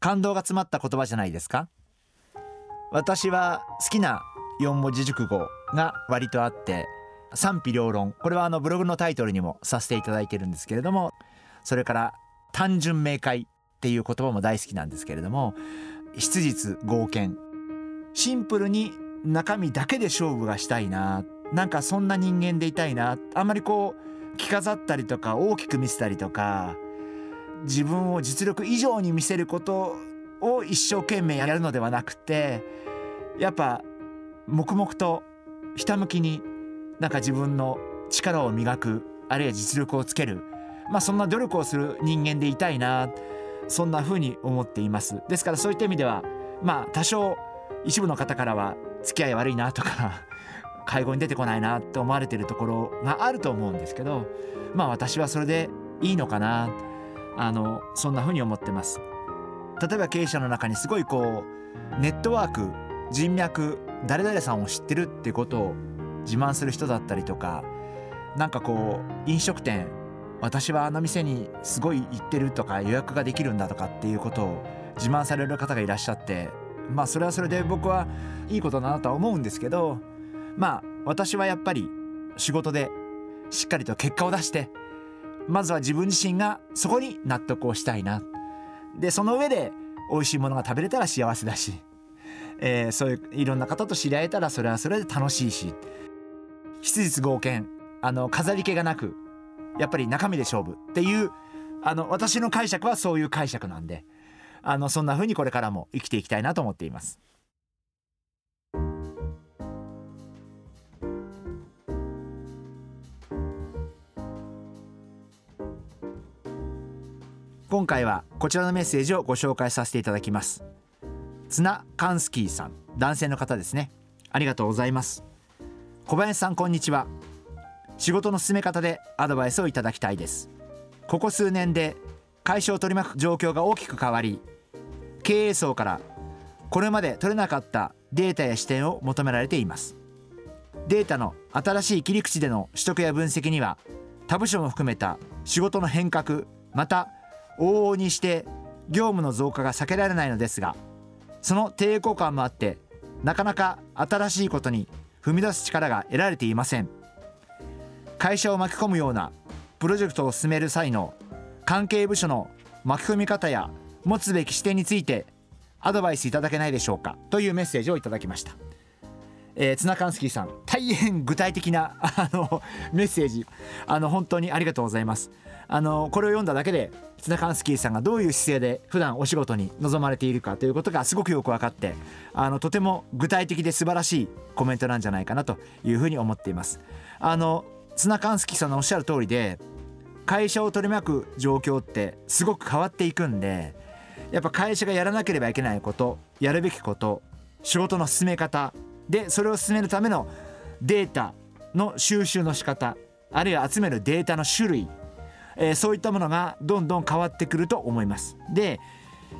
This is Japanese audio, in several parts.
感動が詰まった言葉じゃないですか？私は好きな四文字熟語が割とあって賛否両論。これはあのブログのタイトルにもさせていただいてるんですけれどもそれから単純明快っていう言葉も大好きなんですけれども質実合憲シンプルに中身だけで勝負がしたいななんかそんな人間でいたいなあんまりこう着飾ったりとか大きく見せたりとか自分を実力以上に見せることを一生懸命やるのではなくてやっぱ黙々とひたむきになんか自分の力を磨くあるいは実力をつけるまあそんな努力をする人間でいたいなそんな風に思っています。ですからそういった意味ではまあ多少一部の方からは付き合い悪いなとか 会合に出てこないなと思われてるところがあると思うんですけどまあ私はそれでいいのかな。あのそんな風に思ってます。例えば経営者の中にすごいこうネットワーク人脈誰々さんを知ってるってことを自慢する人だったりとかなんかこう飲食店私はあの店にすごい行ってるとか予約ができるんだとかっていうことを自慢される方がいらっしゃってまあそれはそれで僕はいいことだなとは思うんですけどまあ私はやっぱり仕事でしっかりと結果を出してまずは自分自身がそこに納得をしたいな。でその上で美味しいものが食べれたら幸せだし、えー、そういういろんな方と知り合えたらそれはそれで楽しいし。質実合憲あの飾り気がなくやっぱり中身で勝負。っていうあの私の解釈はそういう解釈なんであのそんな風にこれからも生きていきたいなと思っています。今回はこちらのメッセージをご紹介させていただきます。ツナカンスキーさん男性の方ですね。ありがとうございます。小林さんこんにちは。仕事の進め方でアドバイスをいただきたいです。ここ数年で会社を取り巻く状況が大きく変わり経営層からこれまで取れなかったデータや視点を求められています。データの新しい切り口での取得や分析には他部署も含めた仕事の変革また往々にして業務の増加が避けられないのですがその抵抗感もあってなかなか新しいことに踏み出す力が得られていません。会社を巻き込むようなプロジェクトを進める際の関係部署の巻き込み方や持つべき視点についてアドバイスいただけないでしょうかというメッセージをいただきました、えー、ツナカンスキーさん大変具体的なあのメッセージあの本当にありがとうございます。あのこれを読んだだけでツナカンスキーさんがどういう姿勢で普段お仕事に臨まれているかということがすごくよく分かってあのとても具体的で素晴らしいコメントなんじゃないかなというふうに思っています。あのツナカンスキーさんのおっしゃる通りで会社を取り巻く状況ってすごく変わっていくんでやっぱ会社がやらなければいけないことやるべきこと仕事の進め方でそれを進めるためのデータの収集の仕方あるいは集めるデータの種類えー、そういったものがどんどん変わってくると思います。で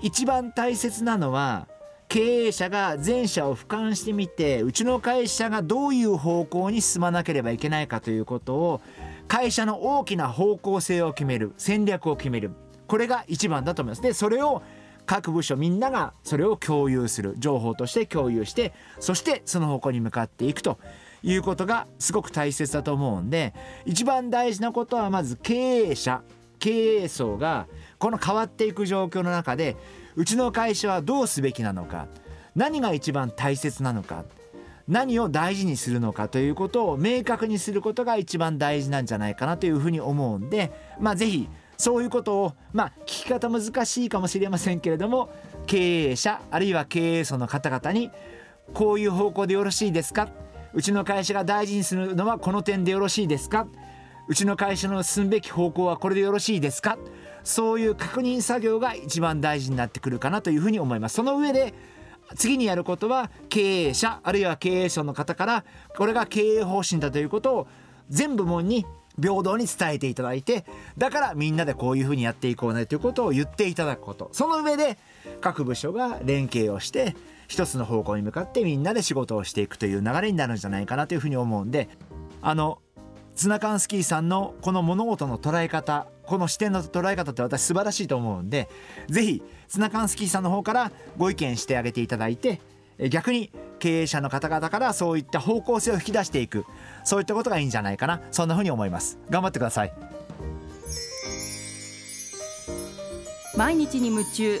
一番大切なのは経営者が全社を俯瞰してみてうちの会社がどういう方向に進まなければいけないかということを会社の大きな方向性を決める戦略を決めるこれが一番だと思います。でそれを各部署みんながそれを共有する情報として共有してそしてその方向に向かっていくということがすごく大切だと思うんで一番大事なことはまず経営者経営層がこの変わっていく状況の中でうちの会社はどうすべきなのか何が一番大切なのか何を大事にするのかということを明確にすることが一番大事なんじゃないかなというふうに思うんでまあ是非そういうことをまあ聞き方難しいかもしれませんけれども経営者あるいは経営層の方々にこういう方向でよろしいですか？うちの会社が大事にするのはこの点でよろしいですか？うちの会社の進むべき方向はこれでよろしいですか？そういう確認作業が一番大事になってくるかなというふうに思います。その上で次にやることは経営者あるいは経営者の方からこれが経営方針だということを全部門に平等に伝えていただいてだからみんなでこういうふうにやっていこうねということを言っていただくこと。その上で各部署が連携をして一つの方向に向かってみんなで仕事をしていくという流れになるんじゃないかなというふうに思うんであのツナカンスキーさんのこの物事の捉え方この視点の捉え方って私素晴らしいと思うんで是非ツナカンスキーさんの方からご意見してあげていただいて逆に経営者の方々からそういった方向性を引き出していくそういったことがいいんじゃないかなそんなふうに思います。頑張ってください。毎日に夢中。